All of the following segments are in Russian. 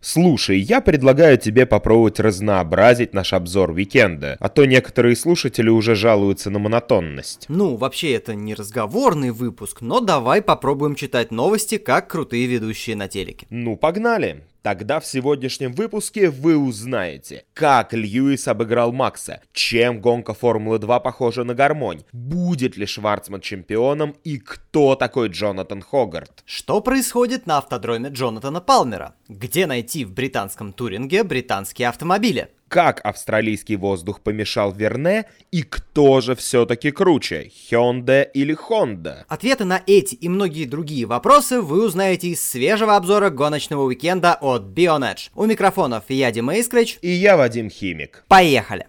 Слушай, я предлагаю тебе попробовать разнообразить наш обзор уикенда, а то некоторые слушатели уже жалуются на монотонность. Ну, вообще это не разговорный выпуск, но давай попробуем читать новости, как крутые ведущие на телеке. Ну, погнали! Тогда в сегодняшнем выпуске вы узнаете, как Льюис обыграл Макса, чем гонка Формулы-2 похожа на гармонь, будет ли Шварцман чемпионом и кто такой Джонатан Хогарт. Что происходит на автодроме Джонатана Палмера? Где найти в британском Туринге британские автомобили? Как австралийский воздух помешал Верне и кто же все-таки круче, Hyundai или Honda? Ответы на эти и многие другие вопросы вы узнаете из свежего обзора гоночного уикенда от Bionedge. У микрофонов я Дима Искрич и я Вадим Химик. Поехали!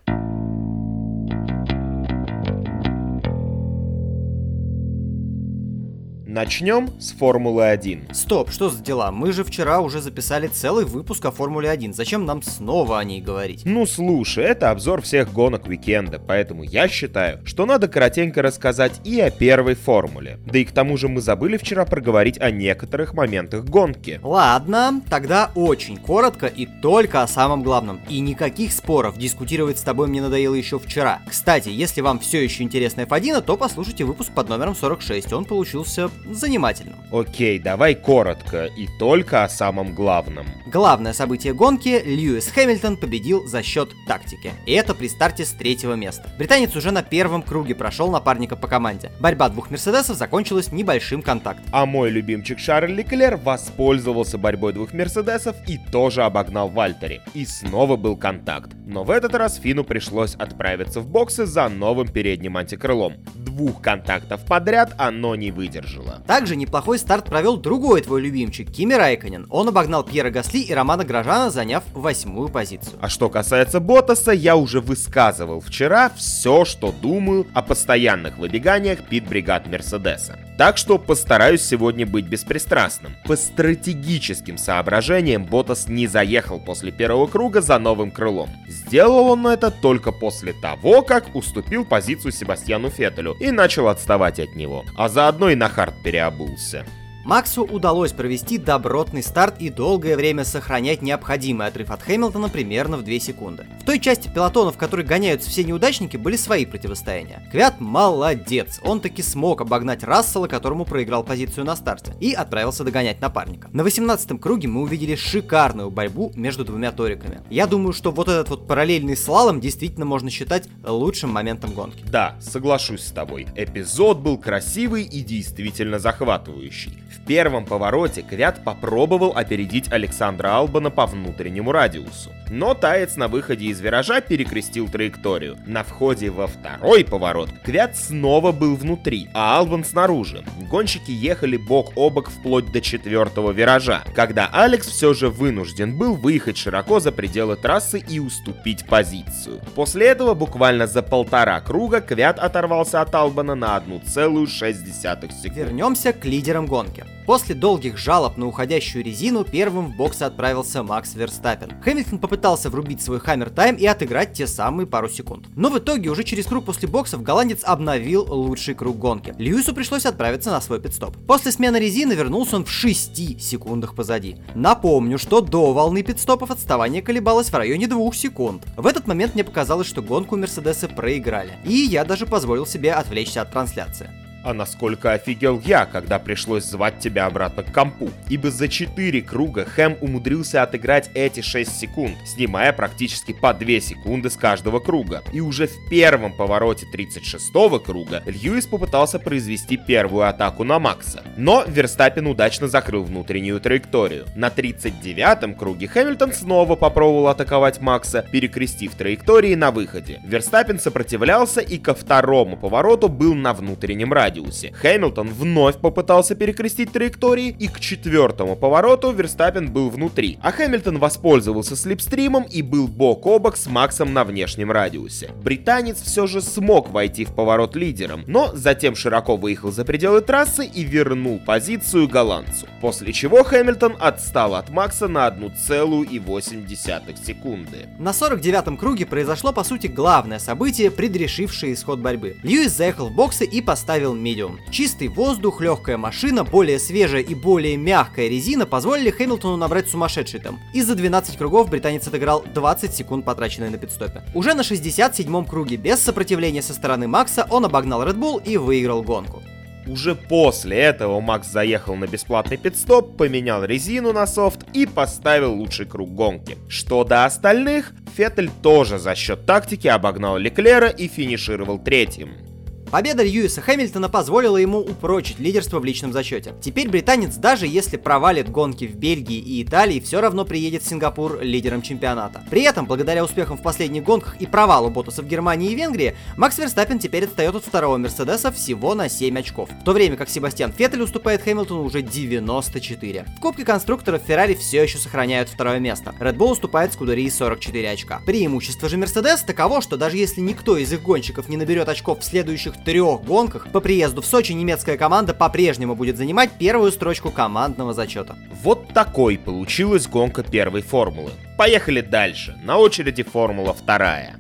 Начнем с Формулы 1. Стоп, что за дела? Мы же вчера уже записали целый выпуск о Формуле 1. Зачем нам снова о ней говорить? Ну слушай, это обзор всех гонок уикенда, поэтому я считаю, что надо коротенько рассказать и о первой Формуле. Да и к тому же мы забыли вчера проговорить о некоторых моментах гонки. Ладно, тогда очень коротко и только о самом главном. И никаких споров, дискутировать с тобой мне надоело еще вчера. Кстати, если вам все еще интересно F1, то послушайте выпуск под номером 46, он получился занимательным. Окей, давай коротко и только о самом главном. Главное событие гонки – Льюис Хэмилтон победил за счет тактики. И это при старте с третьего места. Британец уже на первом круге прошел напарника по команде. Борьба двух Мерседесов закончилась небольшим контактом. А мой любимчик Шарль Леклер воспользовался борьбой двух Мерседесов и тоже обогнал Вальтери. И снова был контакт. Но в этот раз Фину пришлось отправиться в боксы за новым передним антикрылом. Двух контактов подряд оно не выдержало. Также неплохой старт провел другой твой любимчик, Кими Райконен. Он обогнал Пьера Гасли и Романа Грожана, заняв восьмую позицию. А что касается Ботаса, я уже высказывал вчера все, что думаю о постоянных выбеганиях пит-бригад Мерседеса. Так что постараюсь сегодня быть беспристрастным. По стратегическим соображениям Ботас не заехал после первого круга за новым крылом. Сделал он это только после того, как уступил позицию Себастьяну Феттелю и начал отставать от него, а заодно и на хард переобулся. Максу удалось провести добротный старт и долгое время сохранять необходимый отрыв от Хэмилтона примерно в 2 секунды. В той части пилотона, в которой гоняются все неудачники, были свои противостояния. Квят молодец, он таки смог обогнать Рассела, которому проиграл позицию на старте, и отправился догонять напарника. На 18 круге мы увидели шикарную борьбу между двумя ториками. Я думаю, что вот этот вот параллельный слалом действительно можно считать лучшим моментом гонки. Да, соглашусь с тобой. Эпизод был красивый и действительно захватывающий. В первом повороте Квят попробовал опередить Александра Албана по внутреннему радиусу. Но Таец на выходе из виража перекрестил траекторию. На входе во второй поворот Квят снова был внутри, а Албан снаружи. Гонщики ехали бок о бок вплоть до четвертого виража, когда Алекс все же вынужден был выехать широко за пределы трассы и уступить позицию. После этого буквально за полтора круга Квят оторвался от Албана на 1,6 секунд. Вернемся к лидерам гонки. После долгих жалоб на уходящую резину первым в боксы отправился Макс Верстаппен. Хэмилтон попытался врубить свой хаммер тайм и отыграть те самые пару секунд. Но в итоге уже через круг после боксов голландец обновил лучший круг гонки. Льюису пришлось отправиться на свой пидстоп. После смены резины вернулся он в 6 секундах позади. Напомню, что до волны пидстопов отставание колебалось в районе 2 секунд. В этот момент мне показалось, что гонку Мерседесы проиграли. И я даже позволил себе отвлечься от трансляции. А насколько офигел я, когда пришлось звать тебя обратно к компу. Ибо за 4 круга Хэм умудрился отыграть эти 6 секунд, снимая практически по 2 секунды с каждого круга. И уже в первом повороте 36-го круга Льюис попытался произвести первую атаку на Макса. Но Верстаппин удачно закрыл внутреннюю траекторию. На 39-м круге Хэмилтон снова попробовал атаковать Макса, перекрестив траектории на выходе. Верстаппин сопротивлялся и ко второму повороту был на внутреннем радиусе радиусе. Хэмилтон вновь попытался перекрестить траектории, и к четвертому повороту Верстаппин был внутри, а Хэмилтон воспользовался слепстримом и был бок о бок с Максом на внешнем радиусе. Британец все же смог войти в поворот лидером, но затем широко выехал за пределы трассы и вернул позицию голландцу. После чего Хэмилтон отстал от Макса на 1,8 секунды. На 49-м круге произошло по сути главное событие, предрешившее исход борьбы. Льюис заехал в боксы и поставил Medium. Чистый воздух, легкая машина, более свежая и более мягкая резина позволили Хэмилтону набрать сумасшедший темп. И за 12 кругов британец отыграл 20 секунд, потраченные на пидстопе. Уже на 67-м круге без сопротивления со стороны Макса он обогнал Red Bull и выиграл гонку. Уже после этого Макс заехал на бесплатный пидстоп, поменял резину на софт и поставил лучший круг гонки. Что до остальных, Феттель тоже за счет тактики обогнал Леклера и финишировал третьим. Победа Льюиса Хэмилтона позволила ему упрочить лидерство в личном зачете. Теперь британец, даже если провалит гонки в Бельгии и Италии, все равно приедет в Сингапур лидером чемпионата. При этом, благодаря успехам в последних гонках и провалу Ботаса в Германии и Венгрии, Макс Верстаппен теперь отстает от второго Мерседеса всего на 7 очков, в то время как Себастьян Феттель уступает Хэмилтону уже 94. В Кубке конструкторов Феррари все еще сохраняют второе место. Red Bull уступает Скудерии 44 очка. Преимущество же Мерседес таково, что даже если никто из их гонщиков не наберет очков в следующих трех гонках, по приезду в Сочи немецкая команда по-прежнему будет занимать первую строчку командного зачета. Вот такой получилась гонка первой формулы. Поехали дальше. На очереди формула вторая.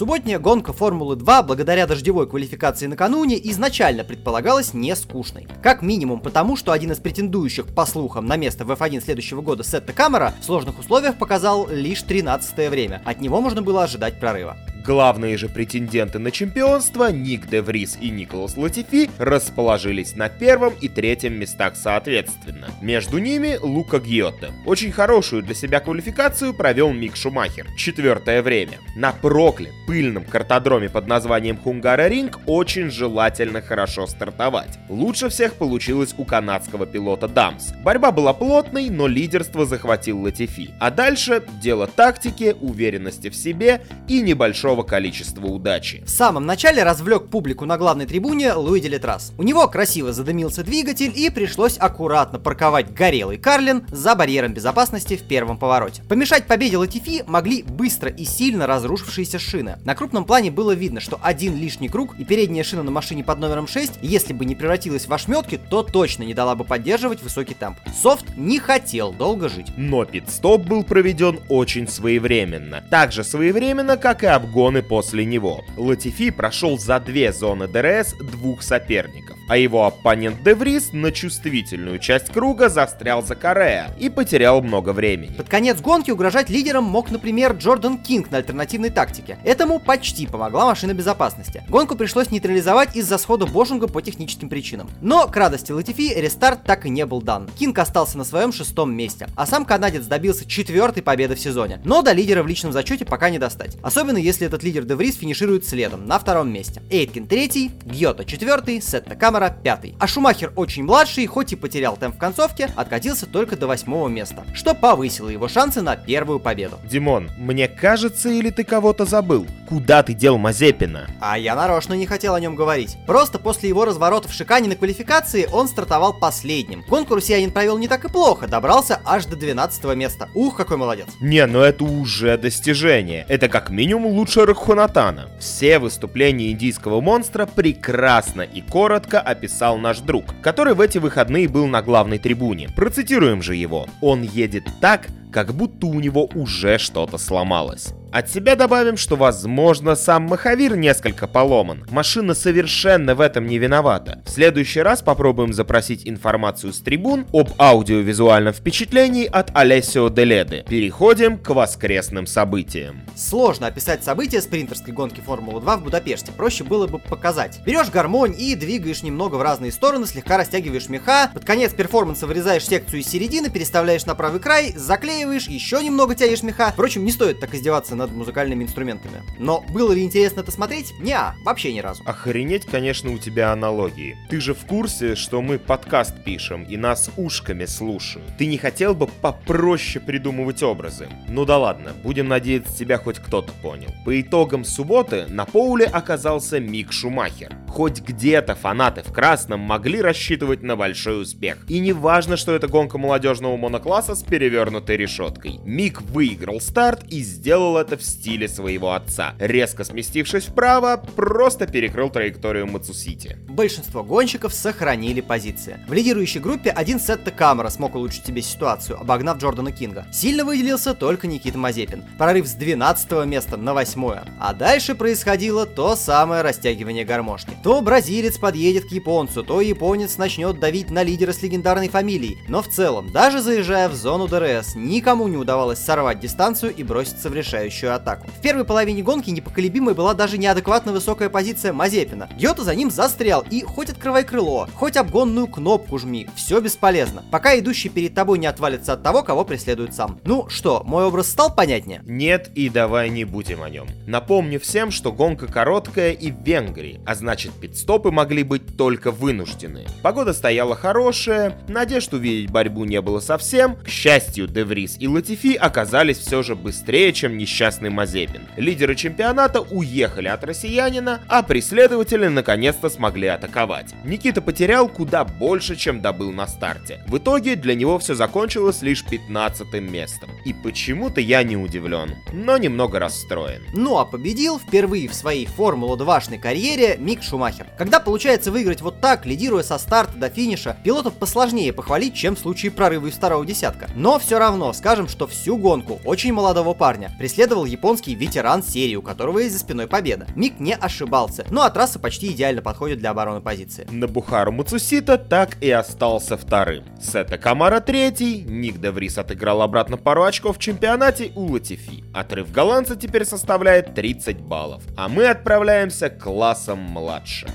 Субботняя гонка Формулы-2, благодаря дождевой квалификации накануне, изначально предполагалась не скучной. Как минимум потому, что один из претендующих, по слухам, на место в F1 следующего года Сетта Камера в сложных условиях показал лишь 13 время. От него можно было ожидать прорыва. Главные же претенденты на чемпионство, Ник Де Врис и Николас Латифи, расположились на первом и третьем местах соответственно. Между ними Лука Гьотте. Очень хорошую для себя квалификацию провел Мик Шумахер. Четвертое время. На прокле, пыльном картодроме под названием Хунгара Ринг очень желательно хорошо стартовать. Лучше всех получилось у канадского пилота Дамс. Борьба была плотной, но лидерство захватил Латифи. А дальше дело тактики, уверенности в себе и небольшого большого количества удачи. В самом начале развлек публику на главной трибуне Луи Делитрас. У него красиво задымился двигатель и пришлось аккуратно парковать горелый Карлин за барьером безопасности в первом повороте. Помешать победе Латифи могли быстро и сильно разрушившиеся шины. На крупном плане было видно, что один лишний круг и передняя шина на машине под номером 6, если бы не превратилась в ошметки, то точно не дала бы поддерживать высокий темп. Софт не хотел долго жить. Но пит-стоп был проведен очень своевременно. Так же своевременно, как и обгон обгоны после него. Латифи прошел за две зоны ДРС двух соперников, а его оппонент Де Врис на чувствительную часть круга застрял за Корреа и потерял много времени. Под конец гонки угрожать лидерам мог, например, Джордан Кинг на альтернативной тактике. Этому почти помогла машина безопасности. Гонку пришлось нейтрализовать из-за схода Бошунга по техническим причинам. Но, к радости Латифи, рестарт так и не был дан. Кинг остался на своем шестом месте, а сам канадец добился четвертой победы в сезоне. Но до лидера в личном зачете пока не достать. Особенно если этот лидер Де Врис финиширует следом, на втором месте. Эйткин третий, Гьотто четвертый, Сетта Камера пятый. А Шумахер очень младший, хоть и потерял темп в концовке, откатился только до восьмого места, что повысило его шансы на первую победу. Димон, мне кажется, или ты кого-то забыл? Куда ты дел Мазепина? А я нарочно не хотел о нем говорить. Просто после его разворота в Шикане на квалификации он стартовал последним. Гонку россиянин провел не так и плохо, добрался аж до 12 места. Ух, какой молодец. Не, ну это уже достижение. Это как минимум лучше Рахунатана. Все выступления индийского монстра прекрасно и коротко описал наш друг, который в эти выходные был на главной трибуне. Процитируем же его. Он едет так, как будто у него уже что-то сломалось. От себя добавим, что возможно сам Махавир несколько поломан. Машина совершенно в этом не виновата. В следующий раз попробуем запросить информацию с трибун об аудиовизуальном впечатлении от Алессио Деледы. Переходим к воскресным событиям. Сложно описать события спринтерской гонки Формулы-2 в Будапеште. Проще было бы показать. Берешь гармонь и двигаешь немного в разные стороны, слегка растягиваешь меха, под конец перформанса вырезаешь секцию из середины, переставляешь на правый край, заклеиваешь, еще немного тянешь меха. Впрочем, не стоит так издеваться над музыкальными инструментами. Но было ли интересно это смотреть? Не, вообще ни разу. Охренеть, конечно, у тебя аналогии. Ты же в курсе, что мы подкаст пишем и нас ушками слушают. Ты не хотел бы попроще придумывать образы? Ну да ладно, будем надеяться, тебя хоть кто-то понял. По итогам субботы на Поуле оказался Мик Шумахер. Хоть где-то фанаты в красном могли рассчитывать на большой успех. И не важно, что это гонка молодежного монокласса с перевернутой решеткой. Мик выиграл старт и сделал это чемпионата в стиле своего отца. Резко сместившись вправо, просто перекрыл траекторию Мацусити. Большинство гонщиков сохранили позиции. В лидирующей группе один Сетта Камера смог улучшить себе ситуацию, обогнав Джордана Кинга. Сильно выделился только Никита Мазепин. Прорыв с 12 места на 8 А дальше происходило то самое растягивание гармошки. То бразилец подъедет к японцу, то японец начнет давить на лидера с легендарной фамилией. Но в целом, даже заезжая в зону ДРС, никому не удавалось сорвать дистанцию и броситься в решающую атаку. В первой половине гонки непоколебимой была даже неадекватно высокая позиция Мазепина. Гьотто за ним застрял, и хоть открывай крыло, хоть обгонную кнопку жми, все бесполезно, пока идущий перед тобой не отвалится от того, кого преследует сам. Ну что, мой образ стал понятнее? Нет, и давай не будем о нем. Напомню всем, что гонка короткая и в Венгрии, а значит пидстопы могли быть только вынуждены. Погода стояла хорошая, надежд увидеть борьбу не было совсем. К счастью, Деврис и Латифи оказались все же быстрее, чем несчастный Мазепин. Лидеры чемпионата уехали от россиянина, а преследователи наконец-то смогли атаковать. Никита потерял куда больше, чем добыл на старте. В итоге для него все закончилось лишь 15 местом. И почему-то я не удивлен, но немного расстроен. Ну а победил впервые в своей Формула-2-шной карьере Мик Шумахер. Когда получается выиграть вот так, лидируя со старта до финиша, пилотов посложнее похвалить, чем в случае прорыва из второго десятка. Но все равно скажем, что всю гонку очень молодого парня преследовал японский ветеран серии, у которого есть за спиной победа. Мик не ошибался, ну а трасса почти идеально подходит для обороны позиции. На Бухару Мацусита так и остался вторым. Сета Камара третий, Ник Деврис отыграл обратно пару очков в чемпионате у Латифи. Отрыв голландца теперь составляет 30 баллов, а мы отправляемся классом младше.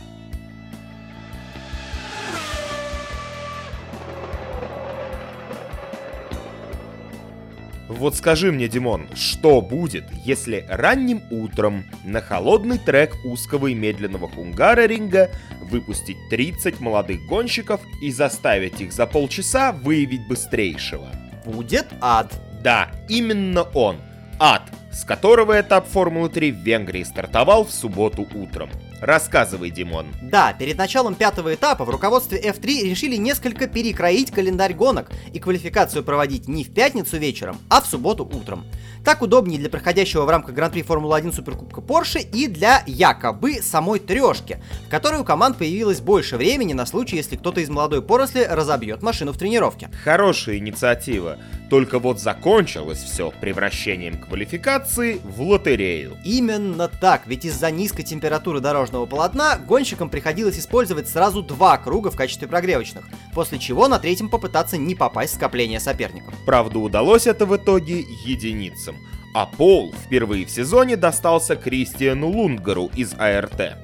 Вот скажи мне, Димон, что будет, если ранним утром на холодный трек узкого и медленного Хунгароринга выпустить 30 молодых гонщиков и заставить их за полчаса выявить быстрейшего? Будет ад. Да, именно он. Ад, с которого этап Формулы-3 в Венгрии стартовал в субботу утром. Рассказывай, Димон. Да, перед началом пятого этапа в руководстве F3 решили несколько перекроить календарь гонок и квалификацию проводить не в пятницу вечером, а в субботу утром. Так удобнее для проходящего в рамках Гран-при Формулы-1 Суперкубка Порше и для якобы самой трешки, в которой у команд появилось больше времени на случай, если кто-то из молодой поросли разобьет машину в тренировке. Хорошая инициатива. Только вот закончилось все превращением квалификации в лотерею. Именно так, ведь из-за низкой температуры дорожного полотна гонщикам приходилось использовать сразу два круга в качестве прогревочных, после чего на третьем попытаться не попасть в скопление соперников. Правда, удалось это в итоге единицам. А пол впервые в сезоне достался Кристиану Лунгеру из АРТ.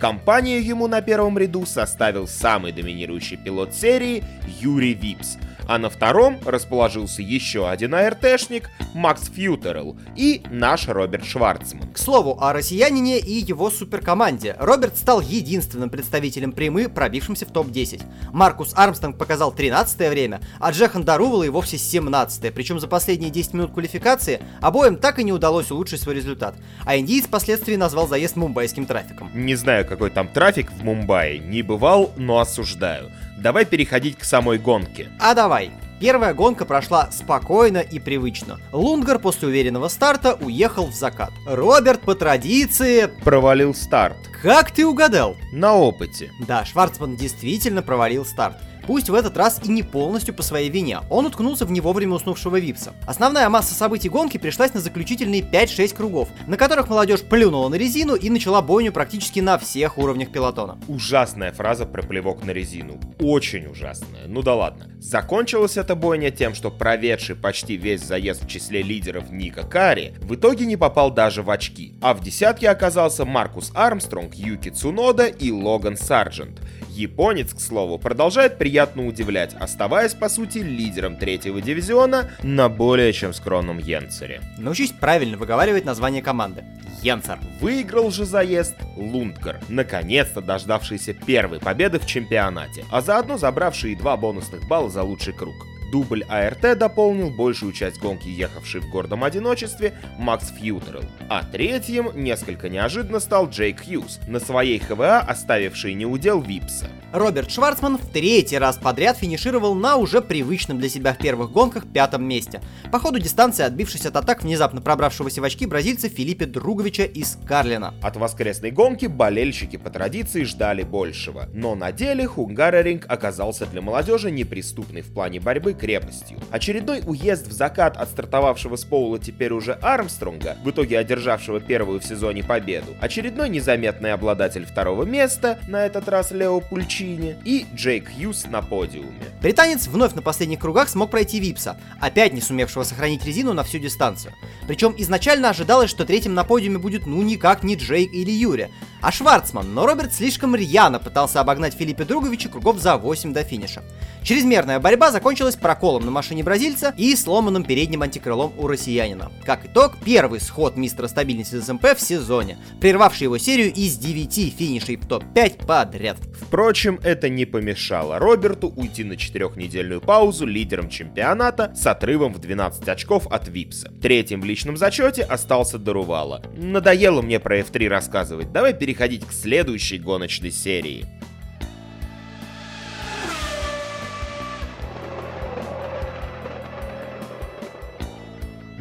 Компанию ему на первом ряду составил самый доминирующий пилот серии Юрий Випс – а на втором расположился еще один АРТшник Макс Фьютерл и наш Роберт Шварцман. К слову, о россиянине и его суперкоманде. Роберт стал единственным представителем прямы, пробившимся в топ-10. Маркус Армстронг показал 13 время, а Джехан Дарувал и вовсе 17 причем за последние 10 минут квалификации обоим так и не удалось улучшить свой результат. А индиец впоследствии назвал заезд мумбайским трафиком. Не знаю, какой там трафик в Мумбаи, не бывал, но осуждаю давай переходить к самой гонке. А давай. Первая гонка прошла спокойно и привычно. Лунгар после уверенного старта уехал в закат. Роберт по традиции... Провалил старт. Как ты угадал? На опыте. Да, Шварцман действительно провалил старт. Пусть в этот раз и не полностью по своей вине, он уткнулся в не вовремя уснувшего Випса. Основная масса событий гонки пришлась на заключительные 5-6 кругов, на которых молодежь плюнула на резину и начала бойню практически на всех уровнях пилотона. Ужасная фраза про плевок на резину. Очень ужасная. Ну да ладно. Закончилась эта бойня тем, что проведший почти весь заезд в числе лидеров Ника Кари в итоге не попал даже в очки, а в десятке оказался Маркус Армстронг, Юки Цунода и Логан Сарджент. Японец, к слову, продолжает приятно удивлять, оставаясь, по сути, лидером третьего дивизиона на более чем скромном Йенцере. Научись правильно выговаривать название команды. Йенцер. Выиграл же заезд Лундгар, наконец-то дождавшийся первой победы в чемпионате, а заодно забравший два бонусных балла за лучший круг. Дубль АРТ дополнил большую часть гонки, ехавший в гордом одиночестве Макс Фьютерл. А третьим, несколько неожиданно, стал Джейк Хьюз, на своей ХВА оставивший неудел Випса. Роберт Шварцман в третий раз подряд финишировал на уже привычном для себя в первых гонках пятом месте. По ходу дистанции отбившись от атак внезапно пробравшегося в очки бразильца Филиппе Друговича из Карлина. От воскресной гонки болельщики по традиции ждали большего, но на деле Хунгареринг оказался для молодежи неприступной в плане борьбы крепостью. Очередной уезд в закат от стартовавшего с Поула теперь уже Армстронга, в итоге одержавшего первую в сезоне победу, очередной незаметный обладатель второго места, на этот раз Лео Пульчи, Феллини и Джейк Хьюз на подиуме. Британец вновь на последних кругах смог пройти Випса, опять не сумевшего сохранить резину на всю дистанцию. Причем изначально ожидалось, что третьим на подиуме будет ну никак не Джейк или Юри, а Шварцман, но Роберт слишком рьяно пытался обогнать Филиппе Друговича кругов за 8 до финиша. Чрезмерная борьба закончилась проколом на машине бразильца и сломанным передним антикрылом у россиянина. Как итог, первый сход мистера стабильности СМП в сезоне, прервавший его серию из 9 финишей в топ-5 подряд. Впрочем, это не помешало Роберту уйти на четырехнедельную паузу лидером чемпионата с отрывом в 12 очков от Випса. Третьим в личном зачете остался Дарувала. Надоело мне про F3 рассказывать, давай переходить к следующей гоночной серии.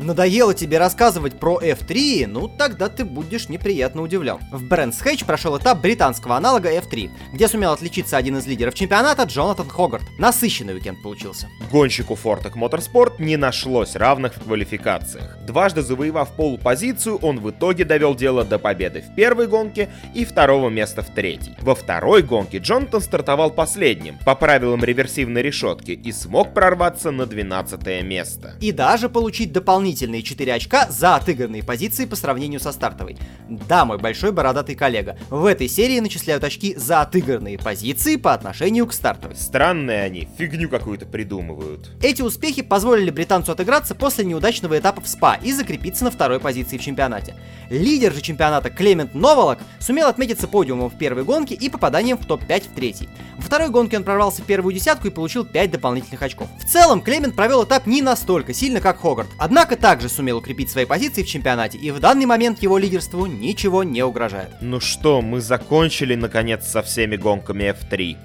Надоело тебе рассказывать про F3? Ну, тогда ты будешь неприятно удивлен. В Brands Hatch прошел этап британского аналога F3, где сумел отличиться один из лидеров чемпионата Джонатан Хогарт. Насыщенный уикенд получился. Гонщику Fortec Motorsport не нашлось равных в квалификациях. Дважды завоевав полупозицию, он в итоге довел дело до победы в первой гонке и второго места в третьей. Во второй гонке Джонатан стартовал последним, по правилам реверсивной решетки, и смог прорваться на 12 место. И даже получить дополнительный дополнительные 4 очка за отыгранные позиции по сравнению со стартовой. Да, мой большой бородатый коллега, в этой серии начисляют очки за отыгранные позиции по отношению к стартовой. Странные они, фигню какую-то придумывают. Эти успехи позволили британцу отыграться после неудачного этапа в СПА и закрепиться на второй позиции в чемпионате. Лидер же чемпионата Клемент Новолок сумел отметиться подиумом в первой гонке и попаданием в топ-5 в третьей. Во второй гонке он прорвался в первую десятку и получил 5 дополнительных очков. В целом, Клемент провел этап не настолько сильно, как Хогарт, однако также сумел укрепить свои позиции в чемпионате, и в данный момент его лидерству ничего не угрожает. Ну что, мы закончили наконец со всеми гонками F3.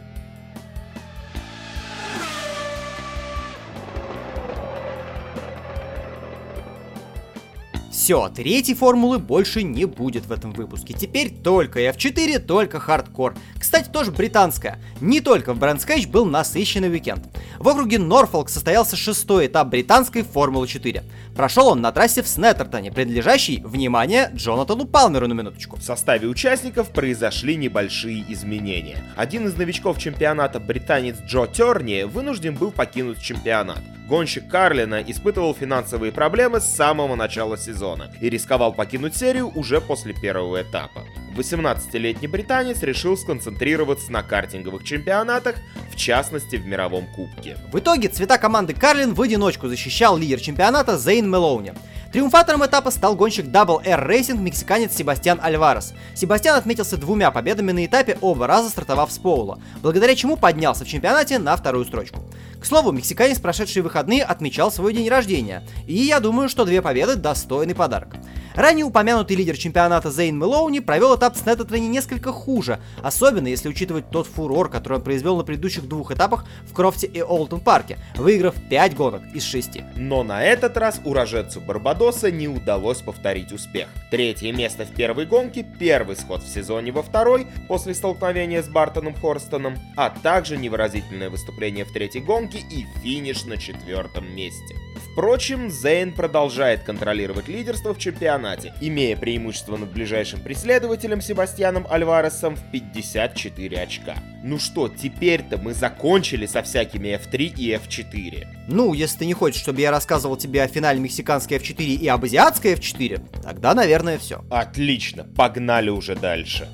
Все, третьей формулы больше не будет в этом выпуске. Теперь только F4, только хардкор. Кстати, тоже британская. Не только в Брандс-Хэтч был насыщенный уикенд. В округе Норфолк состоялся шестой этап британской Формулы 4. Прошел он на трассе в Снеттертоне, принадлежащей, внимание, Джонатану Палмеру на минуточку. В составе участников произошли небольшие изменения. Один из новичков чемпионата, британец Джо Терни, вынужден был покинуть чемпионат. Гонщик Карлина испытывал финансовые проблемы с самого начала сезона и рисковал покинуть серию уже после первого этапа. 18-летний британец решил сконцентрироваться на картинговых чемпионатах, в частности в мировом кубке. В итоге цвета команды Карлин в одиночку защищал лидер чемпионата Зейн Мелоуни. Триумфатором этапа стал гонщик Double Air Racing мексиканец Себастьян Альварес. Себастьян отметился двумя победами на этапе, оба раза стартовав с Поула, благодаря чему поднялся в чемпионате на вторую строчку. К слову, мексиканец прошедшие выходные отмечал свой день рождения, и я думаю, что две победы достойный подарок. Ранее упомянутый лидер чемпионата Зейн Мелоуни провел этап с Нетатрене несколько хуже, особенно если учитывать тот фурор, который он произвел на предыдущих двух этапах в Крофте и Олтон Парке, выиграв 5 гонок из 6. Но на этот раз уроженцу Барбадоса не удалось повторить успех. Третье место в первой гонке, первый сход в сезоне во второй, после столкновения с Бартоном Хорстоном, а также невыразительное выступление в третьей гонке и финиш на четвертом месте. Впрочем, Зейн продолжает контролировать лидерство в чемпионате, имея преимущество над ближайшим преследователем Себастьяном Альваресом в 54 очка. Ну что, теперь-то мы закончили со всякими F3 и F4. Ну, если ты не хочешь, чтобы я рассказывал тебе о финале мексиканской F4 и об азиатской F4, тогда, наверное, все. Отлично, погнали уже дальше.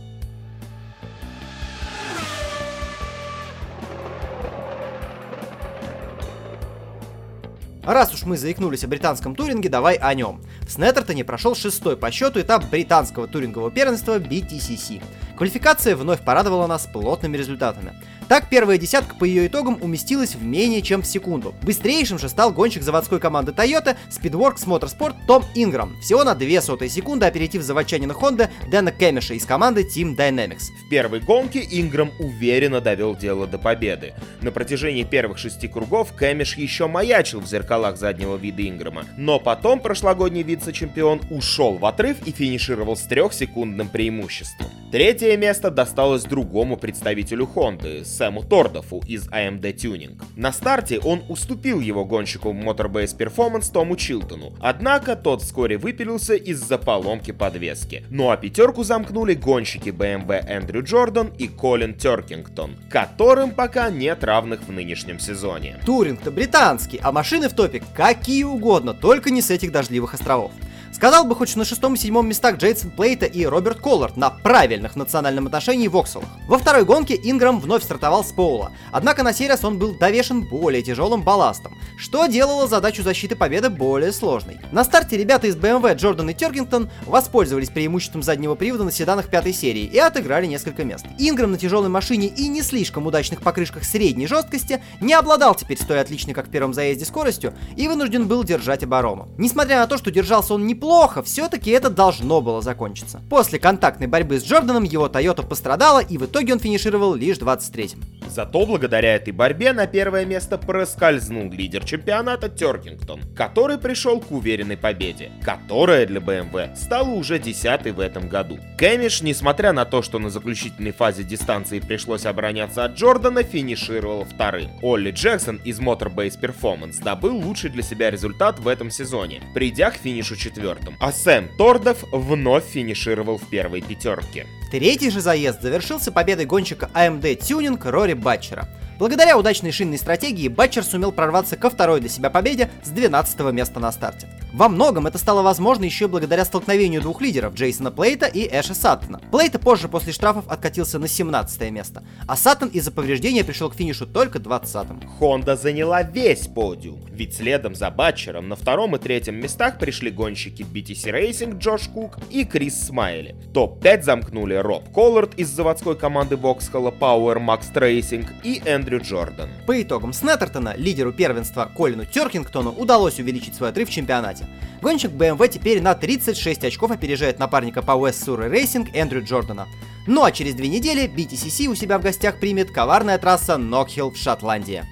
Раз уж мы заикнулись о британском туринге, давай о нем. В Снеттертоне прошел шестой по счету этап британского турингового первенства BTCC. Квалификация вновь порадовала нас плотными результатами. Так, первая десятка по ее итогам уместилась в менее чем в секунду. Быстрейшим же стал гонщик заводской команды Toyota Speedworks Motorsport Том Инграм. Всего на 2 сотые секунды опередив заводчанина Honda Дэна Кэмиша из команды Team Dynamics. В первой гонке Инграм уверенно довел дело до победы. На протяжении первых шести кругов Кэмиш еще маячил в зеркалах заднего вида Инграма, но потом прошлогодний вице-чемпион ушел в отрыв и финишировал с трехсекундным преимуществом. Третье место досталось другому представителю Honda, Сэму Тордофу из AMD Tuning. На старте он уступил его гонщику Motorbase Performance Тому Чилтону, однако тот вскоре выпилился из-за поломки подвески. Ну а пятерку замкнули гонщики BMW Эндрю Джордан и Колин Теркингтон, которым пока нет равных в нынешнем сезоне. Туринг-то британский, а машины в топе какие угодно, только не с этих дождливых островов. Сказал бы хоть на шестом и седьмом местах Джейсон Плейта и Роберт Коллард на правильных национальном отношении Вокселах. Во второй гонке Инграм вновь стартовал с Поула, однако на сей раз он был довешен более тяжелым балластом, что делало задачу защиты победы более сложной. На старте ребята из BMW Джордан и Тергингтон воспользовались преимуществом заднего привода на седанах пятой серии и отыграли несколько мест. Инграм на тяжелой машине и не слишком удачных покрышках средней жесткости не обладал теперь с той отличной, как в первом заезде, скоростью и вынужден был держать оборону. Несмотря на то, что держался он не плохо, все-таки это должно было закончиться. После контактной борьбы с Джорданом его Toyota пострадала, и в итоге он финишировал лишь 23-м. Зато благодаря этой борьбе на первое место проскользнул лидер чемпионата Теркингтон, который пришел к уверенной победе, которая для BMW стала уже десятой в этом году. Кэмиш, несмотря на то, что на заключительной фазе дистанции пришлось обороняться от Джордана, финишировал вторым. Олли Джексон из Motorbase Performance добыл лучший для себя результат в этом сезоне, придя к финишу четвертым четвертым, а Сэм Тордов вновь финишировал в первой пятерке. Третий же заезд завершился победой гонщика AMD Tuning Рори Батчера. Благодаря удачной шинной стратегии Батчер сумел прорваться ко второй для себя победе с 12 места на старте. Во многом это стало возможно еще благодаря столкновению двух лидеров Джейсона Плейта и Эша Саттона. Плейта позже после штрафов откатился на 17 место, а Саттон из-за повреждения пришел к финишу только 20-м. Honda заняла весь подиум, ведь следом за Батчером на втором и третьем местах пришли гонщики BTC Racing Джош Кук и Крис Смайли. Топ-5 замкнули Роб Коллард из заводской команды Vauxhall Power Maxed Racing и Эндрю Джордан. По итогам Снеттертона, лидеру первенства Колину Теркингтону удалось увеличить свой отрыв в чемпионате. Гонщик BMW теперь на 36 очков опережает напарника по West Surrey Racing Эндрю Джордана. Ну а через две недели BTCC у себя в гостях примет коварная трасса Нокхилл в Шотландии.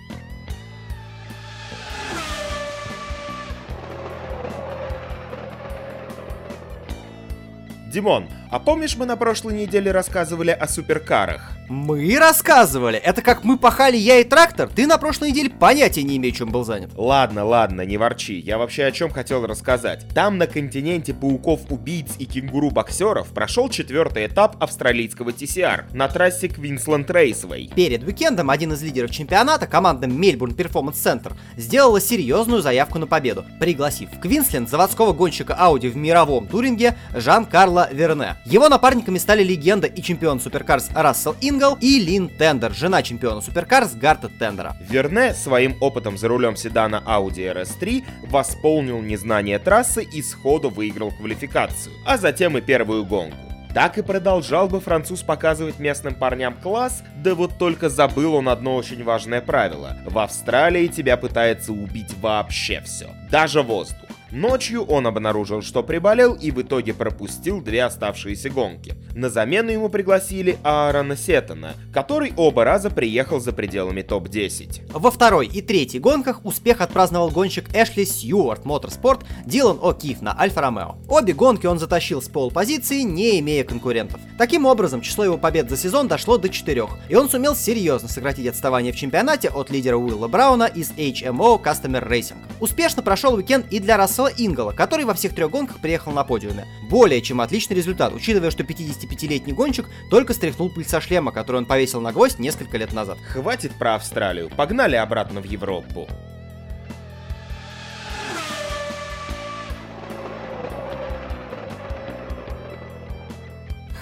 Димон, а помнишь, мы на прошлой неделе рассказывали о суперкарах? Мы рассказывали. Это как мы пахали я и трактор. Ты на прошлой неделе понятия не имею, чем был занят. Ладно, ладно, не ворчи. Я вообще о чем хотел рассказать. Там на континенте пауков-убийц и кенгуру-боксеров прошел четвертый этап австралийского TCR на трассе Квинсленд Рейсвей. Перед уикендом один из лидеров чемпионата, команда Melbourne Performance Centre, сделала серьезную заявку на победу, пригласив в Квинсленд заводского гонщика Ауди в мировом туринге Жан-Карло Верне. Его напарниками стали легенда и чемпион Supercars Рассел Ингл и Лин Тендер, жена чемпиона Supercars Гарта Тендера. Верне своим опытом за рулем седана Audi RS3 восполнил незнание трассы и сходу выиграл квалификацию, а затем и первую гонку. Так и продолжал бы француз показывать местным парням класс, да вот только забыл он одно очень важное правило. В Австралии тебя пытается убить вообще все, даже воздух. Ночью он обнаружил, что приболел и в итоге пропустил две оставшиеся гонки. На замену ему пригласили Аарона Сеттона, который оба раза приехал за пределами топ-10. Во второй и третьей гонках успех отпраздновал гонщик Эшли Сьюарт Моторспорт Дилан О'Киф на Альфа Ромео. Обе гонки он затащил с пол-позиции, не имея конкурентов. Таким образом, число его побед за сезон дошло до четырех, и он сумел серьезно сократить отставание в чемпионате от лидера Уилла Брауна из HMO Customer Racing. Успешно прошел уикенд и для Рассела Ингола, который во всех трех гонках приехал на подиуме. Более чем отличный результат, учитывая, что 50 25-летний гонщик только стряхнул пыль со шлема, который он повесил на гвоздь несколько лет назад. Хватит про Австралию, погнали обратно в Европу.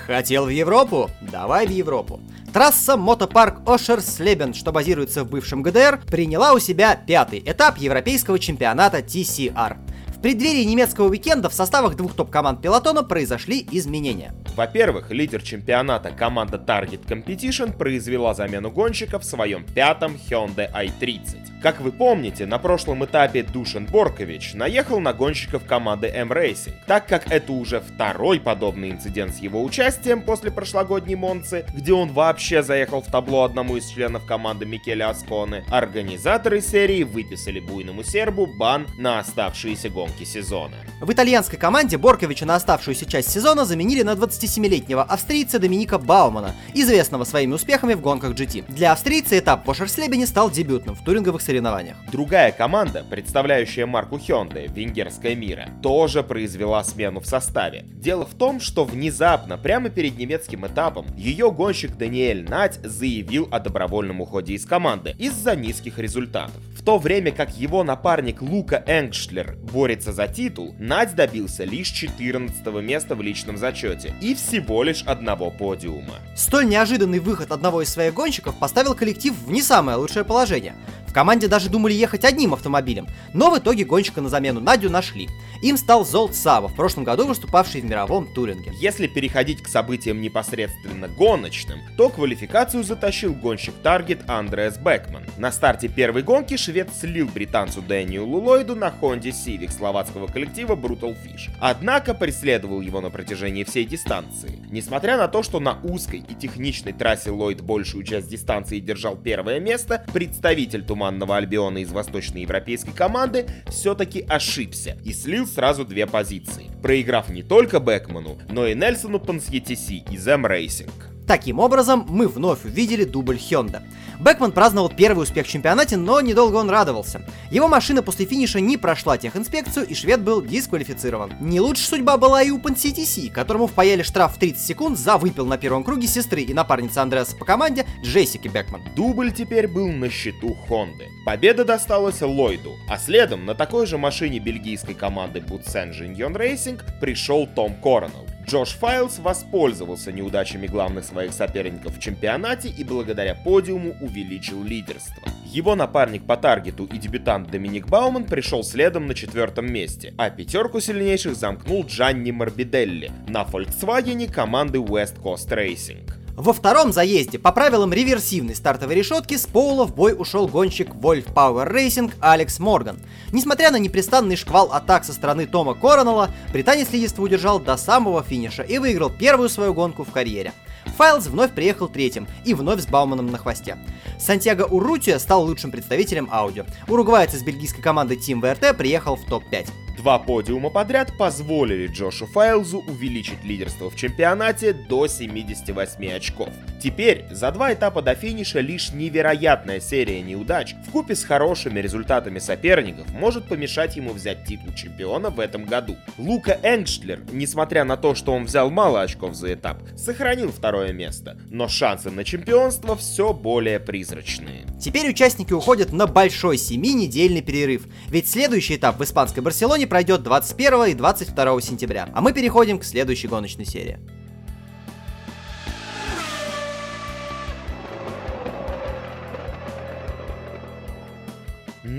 Хотел в Европу? Давай в Европу. Трасса Мотопарк Ошерслебен, что базируется в бывшем ГДР, приняла у себя пятый этап европейского чемпионата TCR Преддверии немецкого уикенда в составах двух топ-команд пилотона произошли изменения. Во-первых, лидер чемпионата команда Target Competition произвела замену гонщика в своем пятом Hyundai i30. Как вы помните, на прошлом этапе Душин Боркович наехал на гонщиков команды M-Racing, так как это уже второй подобный инцидент с его участием после прошлогодней Монцы, где он вообще заехал в табло одному из членов команды Микеле Асконы, организаторы серии выписали буйному сербу бан на оставшиеся гонки сезона. В итальянской команде Борковича на оставшуюся часть сезона заменили на 27-летнего австрийца Доминика Баумана, известного своими успехами в гонках GT. Для австрийца этап в Ошерслебене стал дебютным в туринговых соревнованиях. Другая команда, представляющая марку Hyundai, Венгерская Мира, тоже произвела смену в составе. Дело в том, что внезапно, прямо перед немецким этапом, ее гонщик Даниэль Надь заявил о добровольном уходе из команды из-за низких результатов. В то время как его напарник Лука Энгштлер борется за титул, Надь добился лишь 14 места в личном зачете и всего лишь одного подиума. Столь неожиданный выход одного из своих гонщиков поставил коллектив в не самое лучшее положение. В команде даже думали ехать одним автомобилем, но в итоге гонщика на замену Надю нашли. Им стал Золт Сава, в прошлом году выступавший в мировом туринге. Если переходить к событиям непосредственно гоночным, то квалификацию затащил гонщик Таргет Андреас Бекман. На старте первой гонки швед слил британцу Дэниелу Ллойду на Honda Civic словацкого коллектива Brutal Fish. Однако преследовал его на протяжении всей дистанции. Несмотря на то, что на узкой и техничной трассе Ллойд большую часть дистанции держал первое место, представитель Туманного Альбиона из восточноевропейской команды все-таки ошибся и слил сразу две позиции, проиграв не только Бекману, но и Нельсону Пансьетиси из M-Racing. Таким образом, мы вновь увидели дубль Хёнда. Бекман праздновал первый успех в чемпионате, но недолго он радовался. Его машина после финиша не прошла техинспекцию, и швед был дисквалифицирован. Не лучшая судьба была и у Панситиси, которому впаяли штраф в 30 секунд за выпил на первом круге сестры и напарницы Андреаса по команде Джессики Бекман. Дубль теперь был на счету Хонды. Победа досталась Ллойду, а следом на такой же машине бельгийской команды Boots Engine Racing пришел Том Коронелл. Джош Файлс воспользовался неудачами главных своих соперников в чемпионате и благодаря подиуму увеличил лидерство. Его напарник по таргету и дебютант Доминик Бауман пришел следом на четвертом месте, а пятерку сильнейших замкнул Джанни Морбиделли на Volkswagen команды West Coast Racing. Во втором заезде по правилам реверсивной стартовой решетки с Поула в бой ушел гонщик Wolf Power Racing Алекс Морган. Несмотря на непрестанный шквал атак со стороны Тома Коронелла, британец лидерство удержал до самого финиша и выиграл первую свою гонку в карьере. Файлз вновь приехал третьим и вновь с Бауманом на хвосте. Сантьяго Урутия стал лучшим представителем аудио. Уругвайец из бельгийской команды Team VRT приехал в топ-5. Два подиума подряд позволили Джошу Файлзу увеличить лидерство в чемпионате до 78 очков. Теперь, за два этапа до финиша, лишь невероятная серия неудач в купе с хорошими результатами соперников может помешать ему взять титул чемпиона в этом году. Лука Энгштлер, несмотря на то, что он взял мало очков за этап, сохранил второе место, но шансы на чемпионство все более призрачные. Теперь участники уходят на большой семинедельный перерыв, ведь следующий этап в испанской Барселоне пройдет 21 и 22 сентября, а мы переходим к следующей гоночной серии.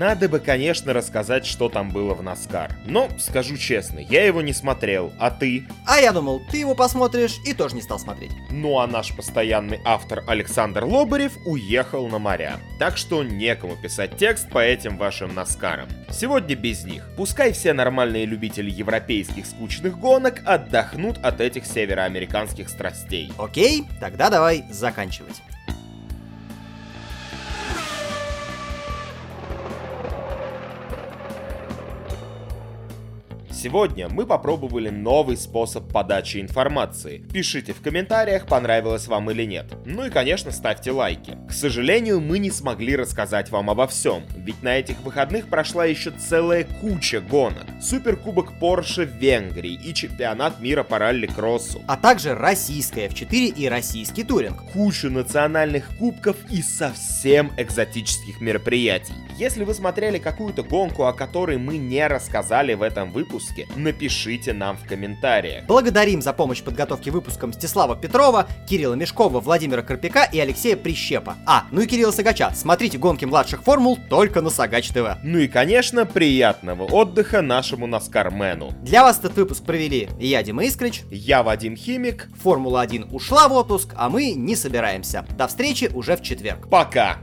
Надо бы, конечно, рассказать, что там было в Наскар. Но, скажу честно, я его не смотрел, а ты? А я думал, ты его посмотришь и тоже не стал смотреть. Ну а наш постоянный автор Александр Лобарев уехал на моря. Так что некому писать текст по этим вашим Наскарам. Сегодня без них. Пускай все нормальные любители европейских скучных гонок отдохнут от этих североамериканских страстей. Окей, тогда давай заканчивать. Сегодня мы попробовали новый способ подачи информации. Пишите в комментариях, понравилось вам или нет. Ну и конечно ставьте лайки. К сожалению, мы не смогли рассказать вам обо всем, ведь на этих выходных прошла еще целая куча гонок. Суперкубок Porsche в Венгрии и чемпионат мира по ралли-кроссу. А также российская F4 и российский туринг. Кучу национальных кубков и совсем экзотических мероприятий. Если вы смотрели какую-то гонку, о которой мы не рассказали в этом выпуске, выпуске? Напишите нам в комментариях. Благодарим за помощь в подготовке выпуска Мстислава Петрова, Кирилла Мешкова, Владимира Карпика и Алексея Прищепа. А, ну и Кирилла Сагача. Смотрите гонки младших формул только на Сагач ТВ. Ну и, конечно, приятного отдыха нашему Наскармену. Для вас этот выпуск провели я, Дима Искрич, Я Вадим Химик. Формула-1 ушла в отпуск, а мы не собираемся. До встречи уже в четверг. Пока!